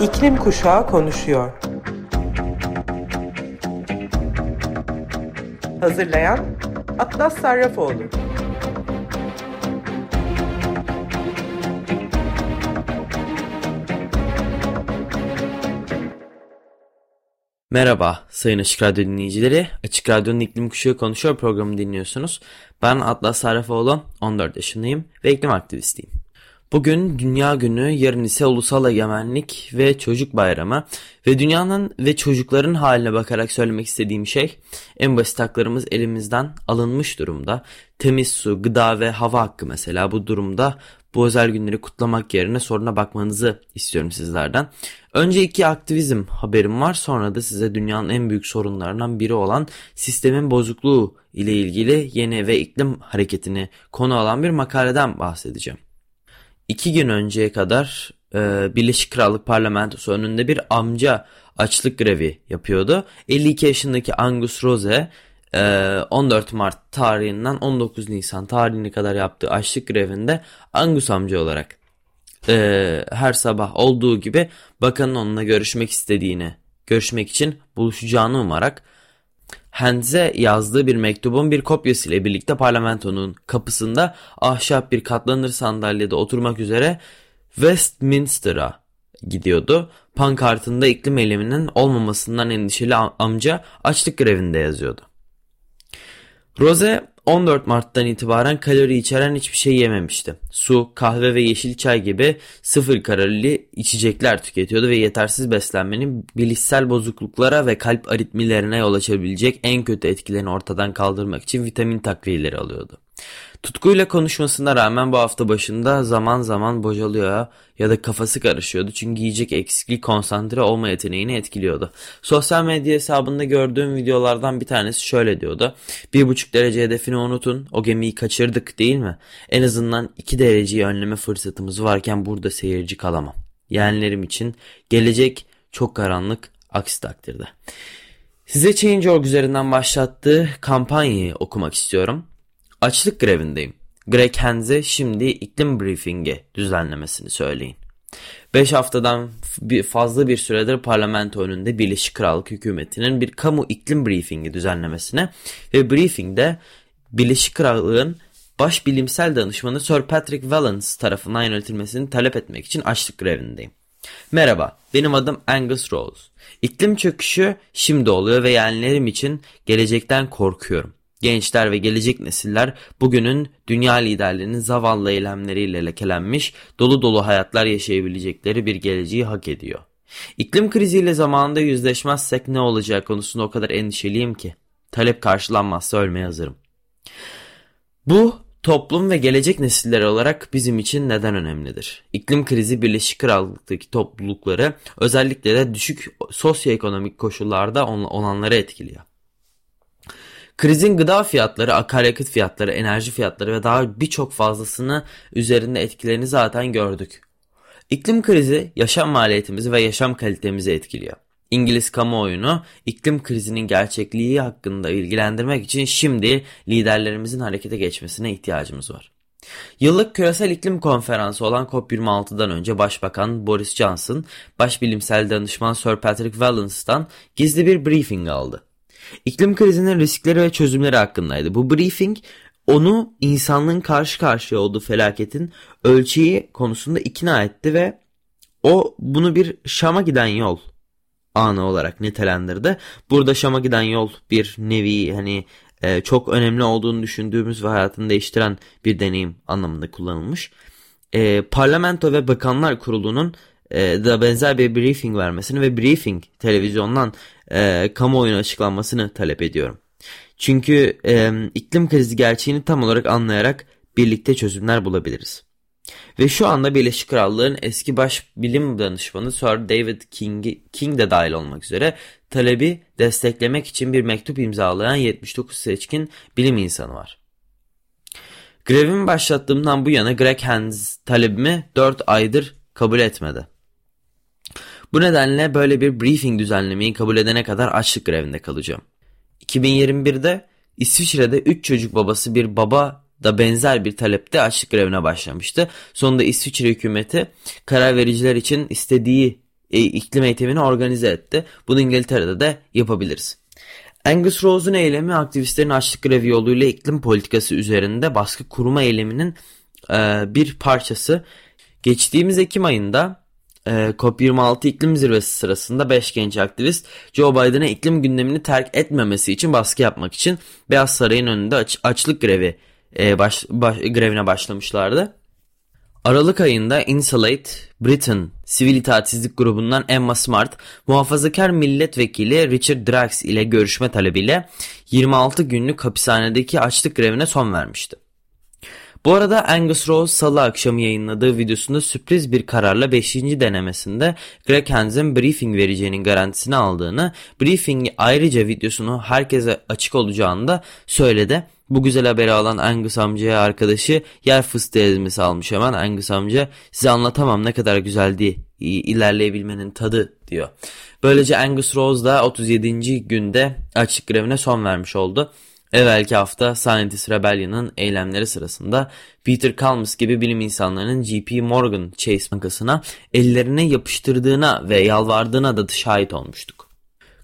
İklim Kuşağı konuşuyor. Hazırlayan Atlas Sarrafoğlu. Merhaba Sayın Açık Radyo dinleyicileri. Açık Radyo'nun İklim Kuşağı Konuşuyor programını dinliyorsunuz. Ben Atlas Sarrafoğlu, 14 yaşındayım ve iklim aktivistiyim. Bugün Dünya Günü, yarın ise Ulusal Egemenlik ve Çocuk Bayramı ve dünyanın ve çocukların haline bakarak söylemek istediğim şey en basit haklarımız elimizden alınmış durumda. Temiz su, gıda ve hava hakkı mesela bu durumda bu özel günleri kutlamak yerine soruna bakmanızı istiyorum sizlerden. Önce iki aktivizm haberim var sonra da size dünyanın en büyük sorunlarından biri olan sistemin bozukluğu ile ilgili yeni ve iklim hareketini konu alan bir makaleden bahsedeceğim. İki gün önceye kadar e, Birleşik Krallık Parlamentosu önünde bir amca açlık grevi yapıyordu. 52 yaşındaki Angus Rose 14 e, Mart tarihinden 19 Nisan tarihine kadar yaptığı açlık grevinde Angus amca olarak e, her sabah olduğu gibi bakanın onunla görüşmek istediğini, görüşmek için buluşacağını umarak Hands'e yazdığı bir mektubun bir kopyasıyla birlikte parlamentonun kapısında ahşap bir katlanır sandalyede oturmak üzere Westminster'a gidiyordu. Pankartında iklim eyleminin olmamasından endişeli amca açlık grevinde yazıyordu. Rose 14 Mart'tan itibaren kalori içeren hiçbir şey yememişti. Su, kahve ve yeşil çay gibi sıfır kalorili içecekler tüketiyordu ve yetersiz beslenmenin bilişsel bozukluklara ve kalp aritmilerine yol açabilecek en kötü etkilerini ortadan kaldırmak için vitamin takviyeleri alıyordu. Tutkuyla konuşmasına rağmen bu hafta başında zaman zaman bocalıyor ya da kafası karışıyordu. Çünkü yiyecek eksikliği konsantre olma yeteneğini etkiliyordu. Sosyal medya hesabında gördüğüm videolardan bir tanesi şöyle diyordu. Bir buçuk derece hedefini unutun o gemiyi kaçırdık değil mi? En azından iki dereceyi önleme fırsatımız varken burada seyirci kalamam. Yeğenlerim için gelecek çok karanlık aksi takdirde. Size Change.org üzerinden başlattığı kampanyayı okumak istiyorum. Açlık grevindeyim. Greg Hans'e şimdi iklim briefingi düzenlemesini söyleyin. 5 haftadan fazla bir süredir parlamento önünde Birleşik Krallık hükümetinin bir kamu iklim briefingi düzenlemesine ve briefingde Birleşik Krallık'ın baş bilimsel danışmanı Sir Patrick Vallance tarafından yönetilmesini talep etmek için açlık grevindeyim. Merhaba, benim adım Angus Rose. İklim çöküşü şimdi oluyor ve yeğenlerim için gelecekten korkuyorum. Gençler ve gelecek nesiller bugünün dünya liderlerinin zavallı eylemleriyle lekelenmiş, dolu dolu hayatlar yaşayabilecekleri bir geleceği hak ediyor. İklim kriziyle zamanında yüzleşmezsek ne olacağı konusunda o kadar endişeliyim ki. Talep karşılanmazsa ölmeye hazırım. Bu toplum ve gelecek nesiller olarak bizim için neden önemlidir? İklim krizi Birleşik Krallık'taki toplulukları özellikle de düşük sosyoekonomik koşullarda olanları etkiliyor. Krizin gıda fiyatları, akaryakıt fiyatları, enerji fiyatları ve daha birçok fazlasını üzerinde etkilerini zaten gördük. İklim krizi yaşam maliyetimizi ve yaşam kalitemizi etkiliyor. İngiliz kamuoyunu iklim krizinin gerçekliği hakkında ilgilendirmek için şimdi liderlerimizin harekete geçmesine ihtiyacımız var. Yıllık küresel iklim konferansı olan COP26'dan önce Başbakan Boris Johnson, Başbilimsel Danışman Sir Patrick Vallance'dan gizli bir briefing aldı. İklim krizinin riskleri ve çözümleri hakkındaydı. Bu briefing onu insanlığın karşı karşıya olduğu felaketin ölçeği konusunda ikna etti ve o bunu bir Şam'a giden yol anı olarak nitelendirdi. Burada Şam'a giden yol bir nevi hani e, çok önemli olduğunu düşündüğümüz ve hayatını değiştiren bir deneyim anlamında kullanılmış. E, Parlamento ve Bakanlar Kurulu'nun e, da benzer bir briefing vermesini ve briefing televizyondan e, kamuoyuna açıklanmasını talep ediyorum. Çünkü e, iklim krizi gerçeğini tam olarak anlayarak birlikte çözümler bulabiliriz. Ve şu anda Birleşik Krallığın eski baş bilim danışmanı Sir David King, King de dahil olmak üzere talebi desteklemek için bir mektup imzalayan 79 seçkin bilim insanı var. Grevimi başlattığımdan bu yana Greg Hans talebimi 4 aydır kabul etmedi. Bu nedenle böyle bir briefing düzenlemeyi kabul edene kadar açlık grevinde kalacağım. 2021'de İsviçre'de 3 çocuk babası bir baba da benzer bir talepte açlık grevine başlamıştı. Sonunda İsviçre hükümeti karar vericiler için istediği e, iklim eğitimini organize etti. Bunu İngiltere'de de yapabiliriz. Angus Rose'un eylemi aktivistlerin açlık grevi yoluyla iklim politikası üzerinde baskı kurma eyleminin e, bir parçası. Geçtiğimiz Ekim ayında e, COP26 iklim zirvesi sırasında 5 genç aktivist Joe Biden'a iklim gündemini terk etmemesi için baskı yapmak için Beyaz Saray'ın önünde aç, açlık grevi e, baş, baş, grevine başlamışlardı. Aralık ayında Insulate Britain sivil itaatsizlik grubundan Emma Smart, muhafazakar milletvekili Richard Drax ile görüşme talebiyle 26 günlük hapishanedeki açlık grevine son vermişti. Bu arada Angus Rose salı akşamı yayınladığı videosunda sürpriz bir kararla 5. denemesinde Greg Hans'ın briefing vereceğinin garantisini aldığını, briefingi ayrıca videosunu herkese açık olacağını da söyledi. Bu güzel haberi alan Angus amcaya arkadaşı yer fıstığı ezmesi almış hemen. Angus amca size anlatamam ne kadar güzeldi ilerleyebilmenin tadı diyor. Böylece Angus Rose da 37. günde açık grevine son vermiş oldu. Evvelki hafta Scientist Rebellion'ın eylemleri sırasında Peter Kalmus gibi bilim insanlarının JP Morgan Chase Bankası'na ellerine yapıştırdığına ve yalvardığına da şahit olmuştuk.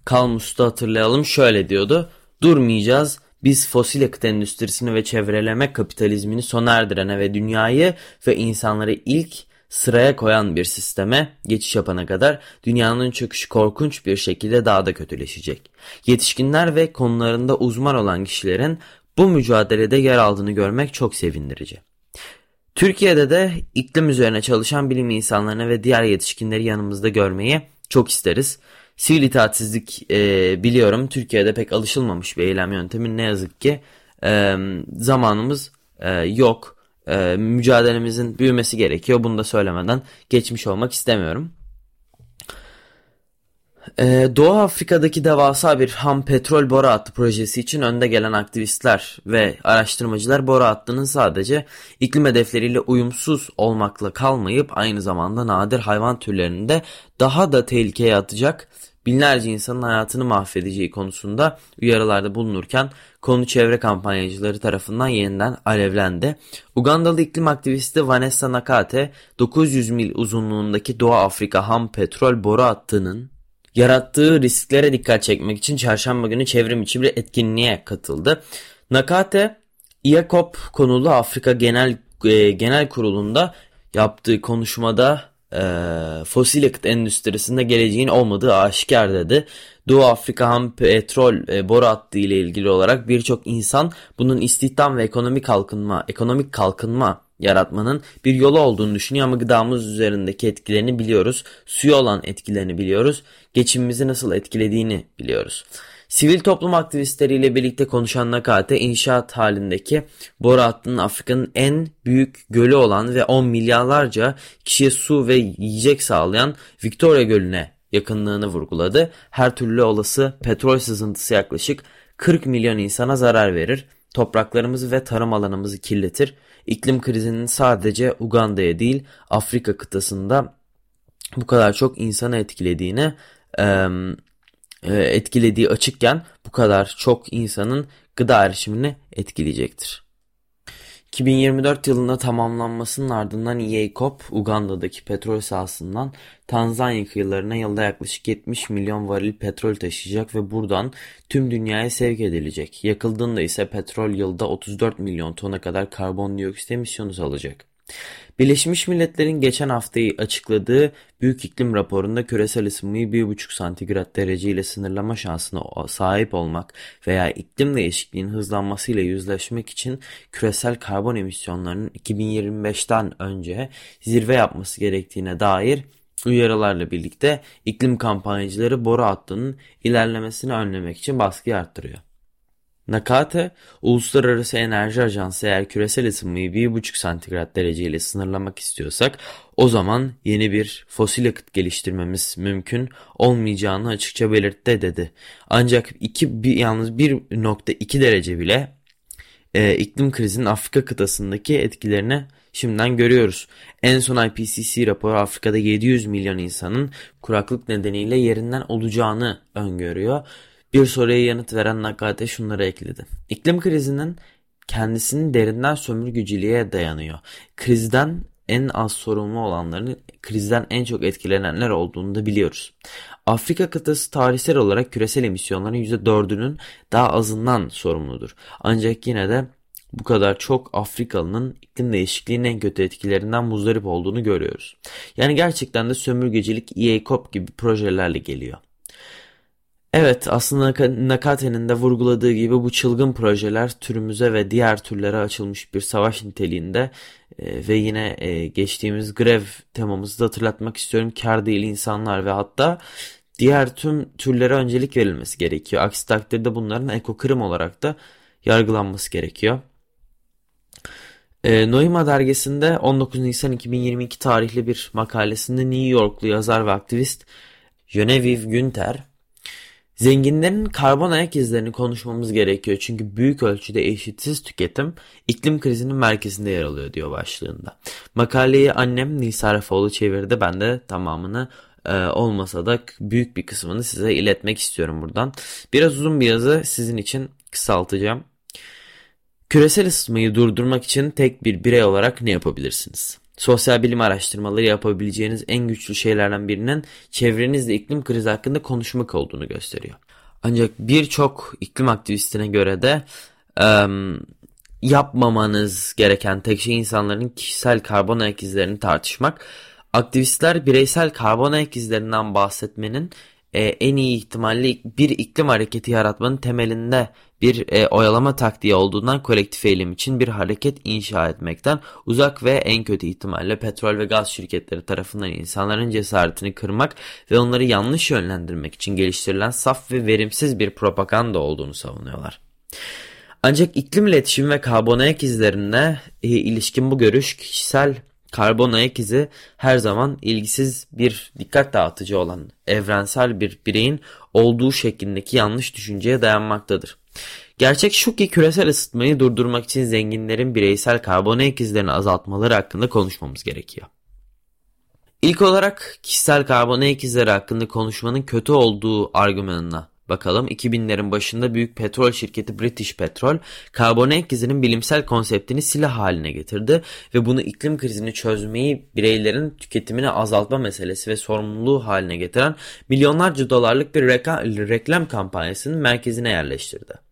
Kalmus'ta hatırlayalım şöyle diyordu. Durmayacağız, biz fosil yakıt endüstrisini ve çevreleme kapitalizmini sona erdirene ve dünyayı ve insanları ilk sıraya koyan bir sisteme geçiş yapana kadar dünyanın çöküşü korkunç bir şekilde daha da kötüleşecek. Yetişkinler ve konularında uzman olan kişilerin bu mücadelede yer aldığını görmek çok sevindirici. Türkiye'de de iklim üzerine çalışan bilim insanlarını ve diğer yetişkinleri yanımızda görmeyi çok isteriz. Sivil itaatsizlik e, biliyorum Türkiye'de pek alışılmamış bir eylem yöntemi ne yazık ki e, zamanımız e, yok. E, mücadelemizin büyümesi gerekiyor. Bunu da söylemeden geçmiş olmak istemiyorum. Ee, Doğu Afrika'daki devasa bir ham petrol boru hattı projesi için önde gelen aktivistler ve araştırmacılar boru hattının sadece iklim hedefleriyle uyumsuz olmakla kalmayıp aynı zamanda nadir hayvan türlerini de daha da tehlikeye atacak binlerce insanın hayatını mahvedeceği konusunda uyarılarda bulunurken konu çevre kampanyacıları tarafından yeniden alevlendi. Ugandalı iklim aktivisti Vanessa Nakate 900 mil uzunluğundaki Doğu Afrika ham petrol boru hattının yarattığı risklere dikkat çekmek için çarşamba günü çevrim içi bir etkinliğe katıldı. Nakate IACOP konulu Afrika Genel e, Genel Kurulu'nda yaptığı konuşmada e, fosil yakıt endüstrisinde geleceğin olmadığı aşikar dedi. Doğu Afrika ham petrol e, boru hattı ile ilgili olarak birçok insan bunun istihdam ve ekonomik kalkınma, ekonomik kalkınma yaratmanın bir yolu olduğunu düşünüyor ama gıdamız üzerindeki etkilerini biliyoruz. Suya olan etkilerini biliyoruz. Geçimimizi nasıl etkilediğini biliyoruz. Sivil toplum aktivistleriyle birlikte konuşan Nakate inşaat halindeki boru hattının Afrika'nın en büyük gölü olan ve 10 milyarlarca kişiye su ve yiyecek sağlayan Victoria Gölü'ne yakınlığını vurguladı. Her türlü olası petrol sızıntısı yaklaşık 40 milyon insana zarar verir. Topraklarımızı ve tarım alanımızı kirletir. İklim krizinin sadece Uganda'ya değil Afrika kıtasında bu kadar çok insanı etkilediğini e, etkilediği açıkken bu kadar çok insanın gıda erişimini etkileyecektir. 2024 yılında tamamlanmasının ardından EACOP, Uganda'daki petrol sahasından Tanzanya kıyılarına yılda yaklaşık 70 milyon varil petrol taşıyacak ve buradan tüm dünyaya sevk edilecek. Yakıldığında ise petrol yılda 34 milyon tona kadar karbondioksit emisyonu salacak. Birleşmiş Milletler'in geçen haftayı açıkladığı Büyük İklim raporunda küresel ısınmayı 1,5 santigrat derece ile sınırlama şansına sahip olmak veya iklim değişikliğinin hızlanmasıyla yüzleşmek için küresel karbon emisyonlarının 2025'ten önce zirve yapması gerektiğine dair uyarılarla birlikte iklim kampanyacıları boru hattının ilerlemesini önlemek için baskıyı arttırıyor. Nakate, Uluslararası Enerji Ajansı eğer küresel ısınmayı 1,5 santigrat dereceyle sınırlamak istiyorsak o zaman yeni bir fosil yakıt geliştirmemiz mümkün olmayacağını açıkça belirtti dedi. Ancak iki, bir, yalnız 1.2 derece bile e, iklim krizinin Afrika kıtasındaki etkilerini şimdiden görüyoruz. En son IPCC raporu Afrika'da 700 milyon insanın kuraklık nedeniyle yerinden olacağını öngörüyor. Bir soruya yanıt veren Nakate şunları ekledi. İklim krizinin kendisinin derinden sömürgücülüğe dayanıyor. Krizden en az sorumlu olanların krizden en çok etkilenenler olduğunu da biliyoruz. Afrika kıtası tarihsel olarak küresel emisyonların %4'ünün daha azından sorumludur. Ancak yine de bu kadar çok Afrikalı'nın iklim değişikliğinin en kötü etkilerinden muzdarip olduğunu görüyoruz. Yani gerçekten de sömürgecilik EA-COP gibi projelerle geliyor. Evet aslında Nakate'nin de vurguladığı gibi bu çılgın projeler türümüze ve diğer türlere açılmış bir savaş niteliğinde e, ve yine e, geçtiğimiz grev temamızı da hatırlatmak istiyorum. Kar değil insanlar ve hatta diğer tüm türlere öncelik verilmesi gerekiyor. Aksi takdirde bunların ekokırım olarak da yargılanması gerekiyor. E, Noima dergisinde 19 Nisan 2022 tarihli bir makalesinde New Yorklu yazar ve aktivist Genevieve Günter Zenginlerin karbon ayak izlerini konuşmamız gerekiyor çünkü büyük ölçüde eşitsiz tüketim iklim krizinin merkezinde yer alıyor diyor başlığında. Makaleyi annem Nisa Rafoğlu çevirdi ben de tamamını e, olmasa da büyük bir kısmını size iletmek istiyorum buradan. Biraz uzun bir yazı sizin için kısaltacağım. Küresel ısınmayı durdurmak için tek bir birey olarak ne yapabilirsiniz? Sosyal bilim araştırmaları yapabileceğiniz en güçlü şeylerden birinin çevrenizde iklim krizi hakkında konuşmak olduğunu gösteriyor. Ancak birçok iklim aktivistine göre de e, yapmamanız gereken tek şey insanların kişisel karbon ayak izlerini tartışmak. Aktivistler bireysel karbon ayak izlerinden bahsetmenin e, en iyi ihtimalle bir iklim hareketi yaratmanın temelinde bir e, oyalama taktiği olduğundan kolektif eylem için bir hareket inşa etmekten uzak ve en kötü ihtimalle petrol ve gaz şirketleri tarafından insanların cesaretini kırmak ve onları yanlış yönlendirmek için geliştirilen saf ve verimsiz bir propaganda olduğunu savunuyorlar. Ancak iklim iletişim ve karbon ayak izlerine e, ilişkin bu görüş kişisel Karbon ayak izi her zaman ilgisiz bir dikkat dağıtıcı olan evrensel bir bireyin olduğu şeklindeki yanlış düşünceye dayanmaktadır. Gerçek şu ki küresel ısıtmayı durdurmak için zenginlerin bireysel karbon ayak izlerini azaltmaları hakkında konuşmamız gerekiyor. İlk olarak kişisel karbon ayak izleri hakkında konuşmanın kötü olduğu argümanına bakalım. 2000'lerin başında büyük petrol şirketi British Petrol karbon ayak izinin bilimsel konseptini silah haline getirdi ve bunu iklim krizini çözmeyi bireylerin tüketimini azaltma meselesi ve sorumluluğu haline getiren milyonlarca dolarlık bir reklam kampanyasının merkezine yerleştirdi.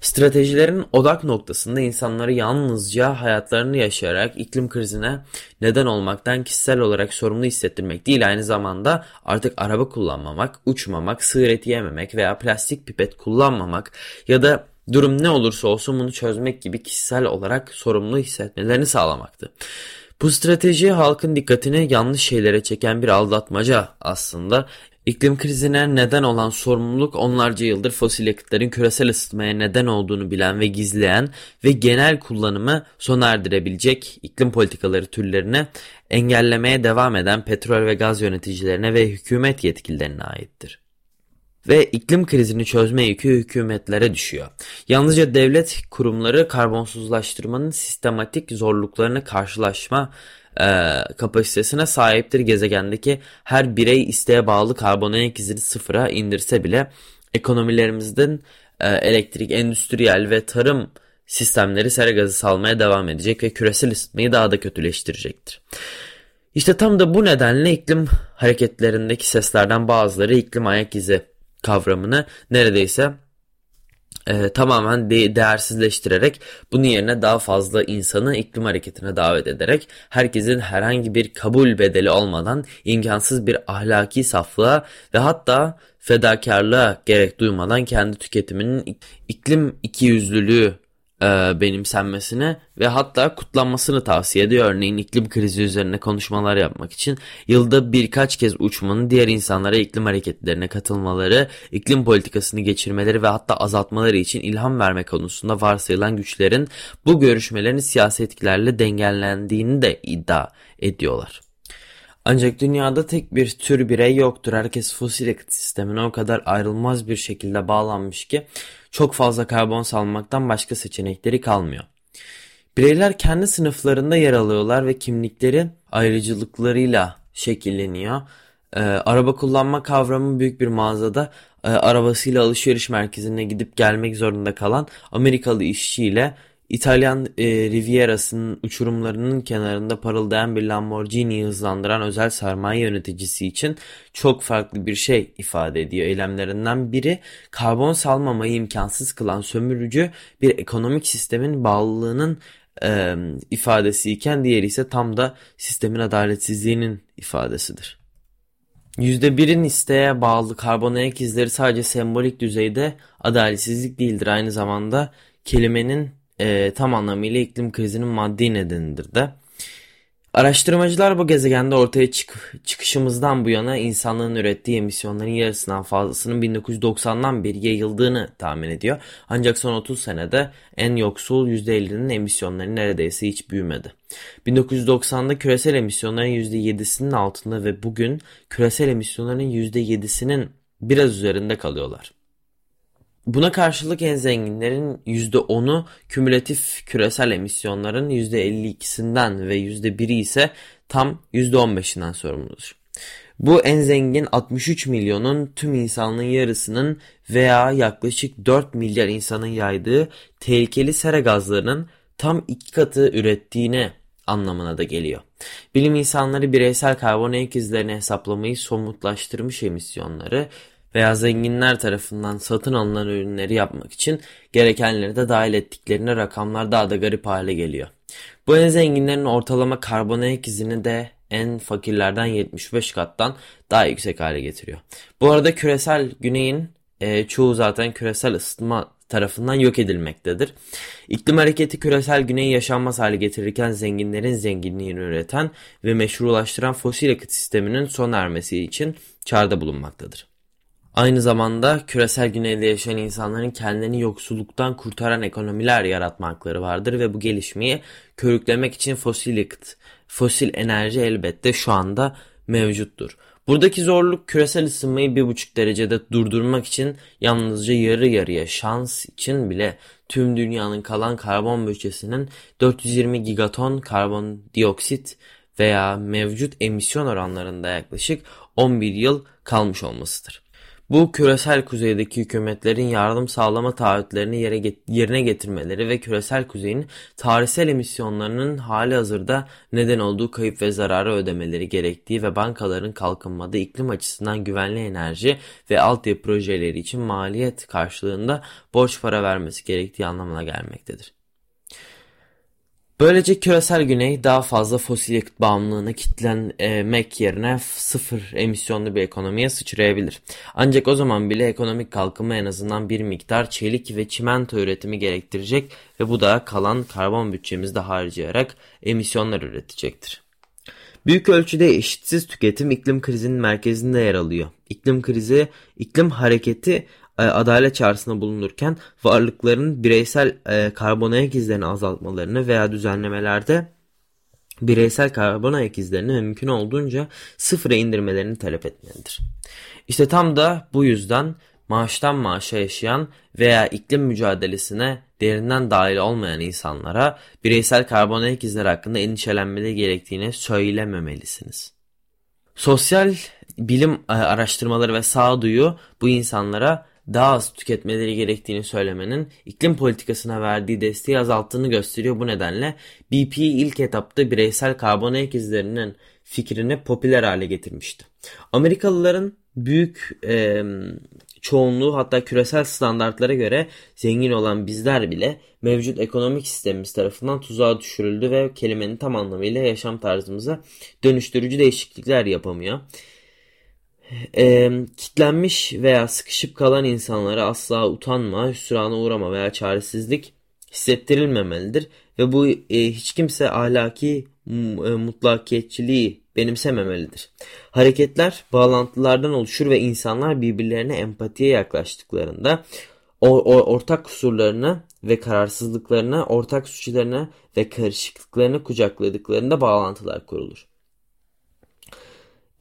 Stratejilerin odak noktasında insanları yalnızca hayatlarını yaşayarak iklim krizine neden olmaktan kişisel olarak sorumlu hissettirmek değil aynı zamanda artık araba kullanmamak, uçmamak, sığır eti yememek veya plastik pipet kullanmamak ya da durum ne olursa olsun bunu çözmek gibi kişisel olarak sorumlu hissetmelerini sağlamaktı. Bu strateji halkın dikkatini yanlış şeylere çeken bir aldatmaca aslında İklim krizine neden olan sorumluluk onlarca yıldır fosil yakıtların küresel ısıtmaya neden olduğunu bilen ve gizleyen ve genel kullanımı sona erdirebilecek iklim politikaları türlerine engellemeye devam eden petrol ve gaz yöneticilerine ve hükümet yetkililerine aittir. Ve iklim krizini çözme yükü hükümetlere düşüyor. Yalnızca devlet kurumları karbonsuzlaştırmanın sistematik zorluklarını karşılaşma e, kapasitesine sahiptir gezegendeki her birey isteğe bağlı karbon ayak izini sıfıra indirse bile ekonomilerimizden e, elektrik, endüstriyel ve tarım sistemleri sera gazı salmaya devam edecek ve küresel ısıtmayı daha da kötüleştirecektir. İşte tam da bu nedenle iklim hareketlerindeki seslerden bazıları iklim ayak izi kavramını neredeyse e, tamamen de değersizleştirerek bunun yerine daha fazla insanı iklim hareketine davet ederek herkesin herhangi bir kabul bedeli olmadan imkansız bir ahlaki saflığa ve hatta fedakarlığa gerek duymadan kendi tüketiminin iklim ikiyüzlülüğü e, benimsenmesini ve hatta kutlanmasını tavsiye ediyor. Örneğin iklim krizi üzerine konuşmalar yapmak için yılda birkaç kez uçmanın diğer insanlara iklim hareketlerine katılmaları, iklim politikasını geçirmeleri ve hatta azaltmaları için ilham verme konusunda varsayılan güçlerin bu görüşmelerin siyasi etkilerle dengelendiğini de iddia ediyorlar. Ancak dünyada tek bir tür birey yoktur. Herkes fosil yakıt sistemine o kadar ayrılmaz bir şekilde bağlanmış ki çok fazla karbon salmaktan başka seçenekleri kalmıyor. Bireyler kendi sınıflarında yer alıyorlar ve kimlikleri ayrıcılıklarıyla şekilleniyor. Ee, araba kullanma kavramı büyük bir mağazada e, arabasıyla alışveriş merkezine gidip gelmek zorunda kalan Amerikalı işçiyle İtalyan e, Riviera'sının uçurumlarının kenarında parıldayan bir Lamborghini'yi hızlandıran özel sermaye yöneticisi için çok farklı bir şey ifade ediyor. Eylemlerinden biri karbon salmamayı imkansız kılan sömürücü bir ekonomik sistemin bağlılığının e, ifadesi iken diğeri ise tam da sistemin adaletsizliğinin ifadesidir. %1'in isteğe bağlı karbon ayak izleri sadece sembolik düzeyde adaletsizlik değildir. Aynı zamanda kelimenin e, tam anlamıyla iklim krizinin maddi nedenidir de. Araştırmacılar bu gezegende ortaya çık çıkışımızdan bu yana insanlığın ürettiği emisyonların yarısından fazlasının 1990'dan beri yayıldığını tahmin ediyor. Ancak son 30 senede en yoksul %50'nin emisyonları neredeyse hiç büyümedi. 1990'da küresel emisyonların %7'sinin altında ve bugün küresel emisyonların %7'sinin biraz üzerinde kalıyorlar. Buna karşılık en zenginlerin %10'u kümülatif küresel emisyonların %52'sinden ve %1'i ise tam %15'inden sorumludur. Bu en zengin 63 milyonun tüm insanlığın yarısının veya yaklaşık 4 milyar insanın yaydığı tehlikeli sera gazlarının tam iki katı ürettiğine anlamına da geliyor. Bilim insanları bireysel karbon ayak izlerini hesaplamayı somutlaştırmış emisyonları veya zenginler tarafından satın alınan ürünleri yapmak için gerekenleri de dahil ettiklerine rakamlar daha da garip hale geliyor. Bu en zenginlerin ortalama karbon ayak izini de en fakirlerden 75 kattan daha yüksek hale getiriyor. Bu arada küresel güneyin e, çoğu zaten küresel ısıtma tarafından yok edilmektedir. İklim hareketi küresel güneyi yaşanmaz hale getirirken zenginlerin zenginliğini üreten ve meşrulaştıran fosil yakıt sisteminin sona ermesi için çağrıda bulunmaktadır. Aynı zamanda küresel güneyde yaşayan insanların kendilerini yoksulluktan kurtaran ekonomiler yaratmakları vardır ve bu gelişmeyi körüklemek için fosil yakıt, fosil enerji elbette şu anda mevcuttur. Buradaki zorluk küresel ısınmayı 1,5 derecede durdurmak için yalnızca yarı yarıya şans için bile tüm dünyanın kalan karbon bütçesinin 420 gigaton karbondioksit veya mevcut emisyon oranlarında yaklaşık 11 yıl kalmış olmasıdır. Bu küresel kuzeydeki hükümetlerin yardım sağlama taahhütlerini yere get yerine getirmeleri ve küresel kuzeyin tarihsel emisyonlarının hali hazırda neden olduğu kayıp ve zararı ödemeleri gerektiği ve bankaların kalkınmada iklim açısından güvenli enerji ve altyapı projeleri için maliyet karşılığında borç para vermesi gerektiği anlamına gelmektedir. Böylece küresel güney daha fazla fosil yakıt bağımlılığına kitlenmek yerine sıfır emisyonlu bir ekonomiye sıçrayabilir. Ancak o zaman bile ekonomik kalkınma en azından bir miktar çelik ve çimento üretimi gerektirecek ve bu da kalan karbon bütçemizde harcayarak emisyonlar üretecektir. Büyük ölçüde eşitsiz tüketim iklim krizinin merkezinde yer alıyor. İklim krizi, iklim hareketi e, adalet çağrısında bulunurken varlıkların bireysel e, karbon ayak izlerini azaltmalarını veya düzenlemelerde bireysel karbon ayak izlerini mümkün olduğunca sıfıra indirmelerini talep etmelidir. İşte tam da bu yüzden maaştan maaşa yaşayan veya iklim mücadelesine derinden dahil olmayan insanlara bireysel karbon ayak izleri hakkında endişelenmeleri gerektiğini söylememelisiniz. Sosyal bilim e, araştırmaları ve sağduyu bu insanlara daha az tüketmeleri gerektiğini söylemenin iklim politikasına verdiği desteği azalttığını gösteriyor. Bu nedenle BP ilk etapta bireysel karbon ayak izlerinin fikrini popüler hale getirmişti. Amerikalıların büyük e, çoğunluğu hatta küresel standartlara göre zengin olan bizler bile mevcut ekonomik sistemimiz tarafından tuzağa düşürüldü ve kelimenin tam anlamıyla yaşam tarzımıza dönüştürücü değişiklikler yapamıyor e, kitlenmiş veya sıkışıp kalan insanlara asla utanma, hüsrana uğrama veya çaresizlik hissettirilmemelidir ve bu e, hiç kimse ahlaki e, mutlakiyetçiliği benimsememelidir. Hareketler bağlantılardan oluşur ve insanlar birbirlerine empatiye yaklaştıklarında o, o, ortak kusurlarını ve kararsızlıklarına, ortak suçlarına ve karışıklıklarını kucakladıklarında bağlantılar kurulur.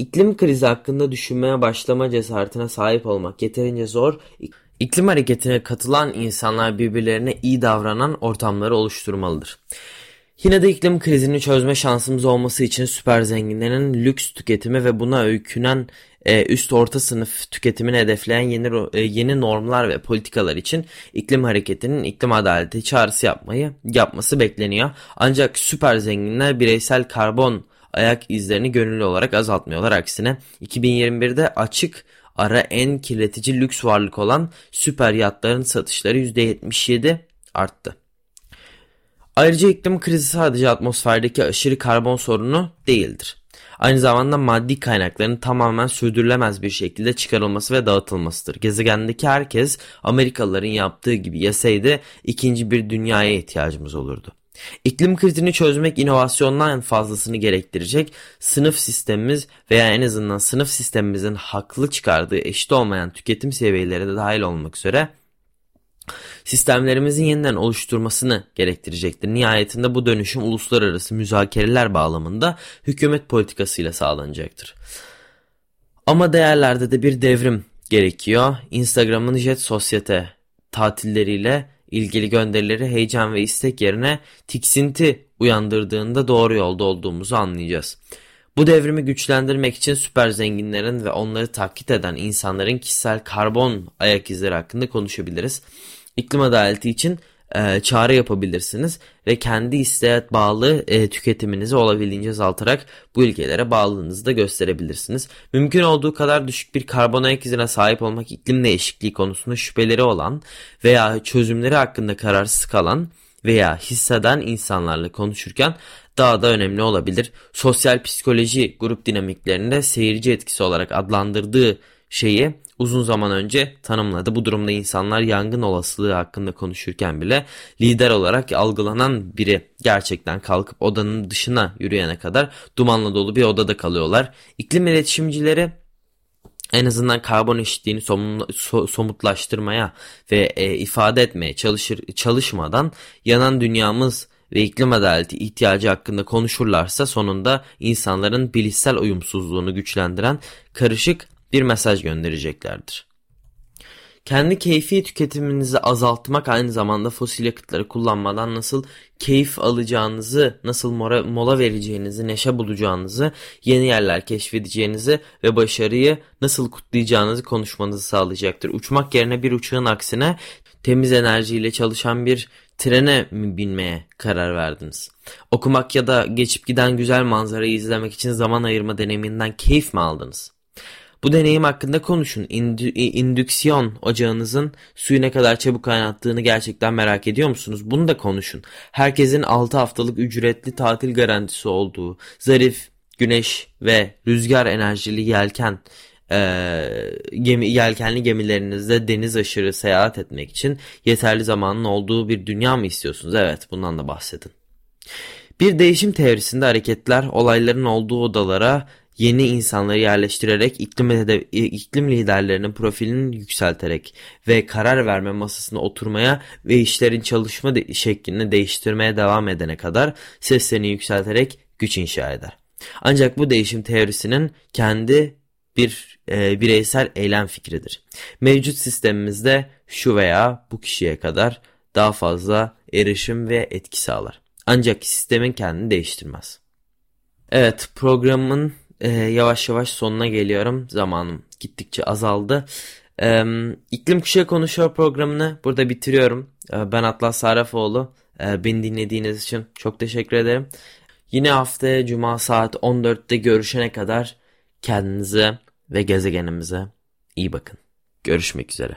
İklim krizi hakkında düşünmeye başlama cesaretine sahip olmak yeterince zor. İklim hareketine katılan insanlar birbirlerine iyi davranan ortamları oluşturmalıdır. Yine de iklim krizini çözme şansımız olması için süper zenginlerin lüks tüketimi ve buna öykünen e, üst orta sınıf tüketimini hedefleyen yeni e, yeni normlar ve politikalar için iklim hareketinin iklim adaleti çağrısı yapmayı yapması bekleniyor. Ancak süper zenginler bireysel karbon ayak izlerini gönüllü olarak azaltmıyorlar. Aksine 2021'de açık ara en kirletici lüks varlık olan süper yatların satışları %77 arttı. Ayrıca iklim krizi sadece atmosferdeki aşırı karbon sorunu değildir. Aynı zamanda maddi kaynakların tamamen sürdürülemez bir şekilde çıkarılması ve dağıtılmasıdır. Gezegendeki herkes Amerikalıların yaptığı gibi yeseydi ikinci bir dünyaya ihtiyacımız olurdu. İklim krizini çözmek inovasyondan fazlasını gerektirecek sınıf sistemimiz veya en azından sınıf sistemimizin haklı çıkardığı eşit olmayan tüketim seviyeleri de dahil olmak üzere sistemlerimizin yeniden oluşturmasını gerektirecektir. Nihayetinde bu dönüşüm uluslararası müzakereler bağlamında hükümet politikasıyla sağlanacaktır. Ama değerlerde de bir devrim gerekiyor. Instagram'ın Jet Sosyete tatilleriyle ilgili gönderileri heyecan ve istek yerine tiksinti uyandırdığında doğru yolda olduğumuzu anlayacağız. Bu devrimi güçlendirmek için süper zenginlerin ve onları taklit eden insanların kişisel karbon ayak izleri hakkında konuşabiliriz. İklim adaleti için e, çağrı yapabilirsiniz ve kendi isteğe bağlı e, tüketiminizi olabildiğince azaltarak bu ülkelere bağlılığınızı da gösterebilirsiniz. Mümkün olduğu kadar düşük bir karbon ayak izine sahip olmak iklim değişikliği konusunda şüpheleri olan veya çözümleri hakkında kararsız kalan veya hisseden insanlarla konuşurken daha da önemli olabilir. Sosyal psikoloji grup dinamiklerinde seyirci etkisi olarak adlandırdığı şeyi uzun zaman önce tanımladı. Bu durumda insanlar yangın olasılığı hakkında konuşurken bile lider olarak algılanan biri gerçekten kalkıp odanın dışına yürüyene kadar dumanla dolu bir odada kalıyorlar. İklim iletişimcileri en azından karbon eşitliğini somutlaştırmaya ve e, ifade etmeye çalışır çalışmadan yanan dünyamız ve iklim adaleti ihtiyacı hakkında konuşurlarsa sonunda insanların bilişsel uyumsuzluğunu güçlendiren karışık bir mesaj göndereceklerdir. Kendi keyfi tüketiminizi azaltmak aynı zamanda fosil yakıtları kullanmadan nasıl keyif alacağınızı, nasıl mola, mola vereceğinizi, neşe bulacağınızı, yeni yerler keşfedeceğinizi ve başarıyı nasıl kutlayacağınızı konuşmanızı sağlayacaktır. Uçmak yerine bir uçağın aksine temiz enerjiyle çalışan bir trene mi binmeye karar verdiniz? Okumak ya da geçip giden güzel manzarayı izlemek için zaman ayırma deneyiminden keyif mi aldınız? Bu deneyim hakkında konuşun. İndü, indüksiyon ocağınızın suyu ne kadar çabuk kaynattığını gerçekten merak ediyor musunuz? Bunu da konuşun. Herkesin 6 haftalık ücretli tatil garantisi olduğu, zarif, güneş ve rüzgar enerjili yelken e, gemi, yelkenli gemilerinizde deniz aşırı seyahat etmek için yeterli zamanın olduğu bir dünya mı istiyorsunuz? Evet bundan da bahsedin. Bir değişim teorisinde hareketler olayların olduğu odalara yeni insanları yerleştirerek iklim, iklim liderlerinin profilini yükselterek ve karar verme masasına oturmaya ve işlerin çalışma de şeklini değiştirmeye devam edene kadar seslerini yükselterek güç inşa eder. Ancak bu değişim teorisinin kendi bir e, bireysel eylem fikridir. Mevcut sistemimizde şu veya bu kişiye kadar daha fazla erişim ve etki sağlar. Ancak sistemin kendini değiştirmez. Evet programın e, yavaş yavaş sonuna geliyorum. Zamanım gittikçe azaldı. E, İklim Kuşağı Konuşuyor programını burada bitiriyorum. E, ben Atlas Sarafoğlu. E, beni dinlediğiniz için çok teşekkür ederim. Yine haftaya Cuma saat 14'te görüşene kadar kendinize ve gezegenimize iyi bakın. Görüşmek üzere.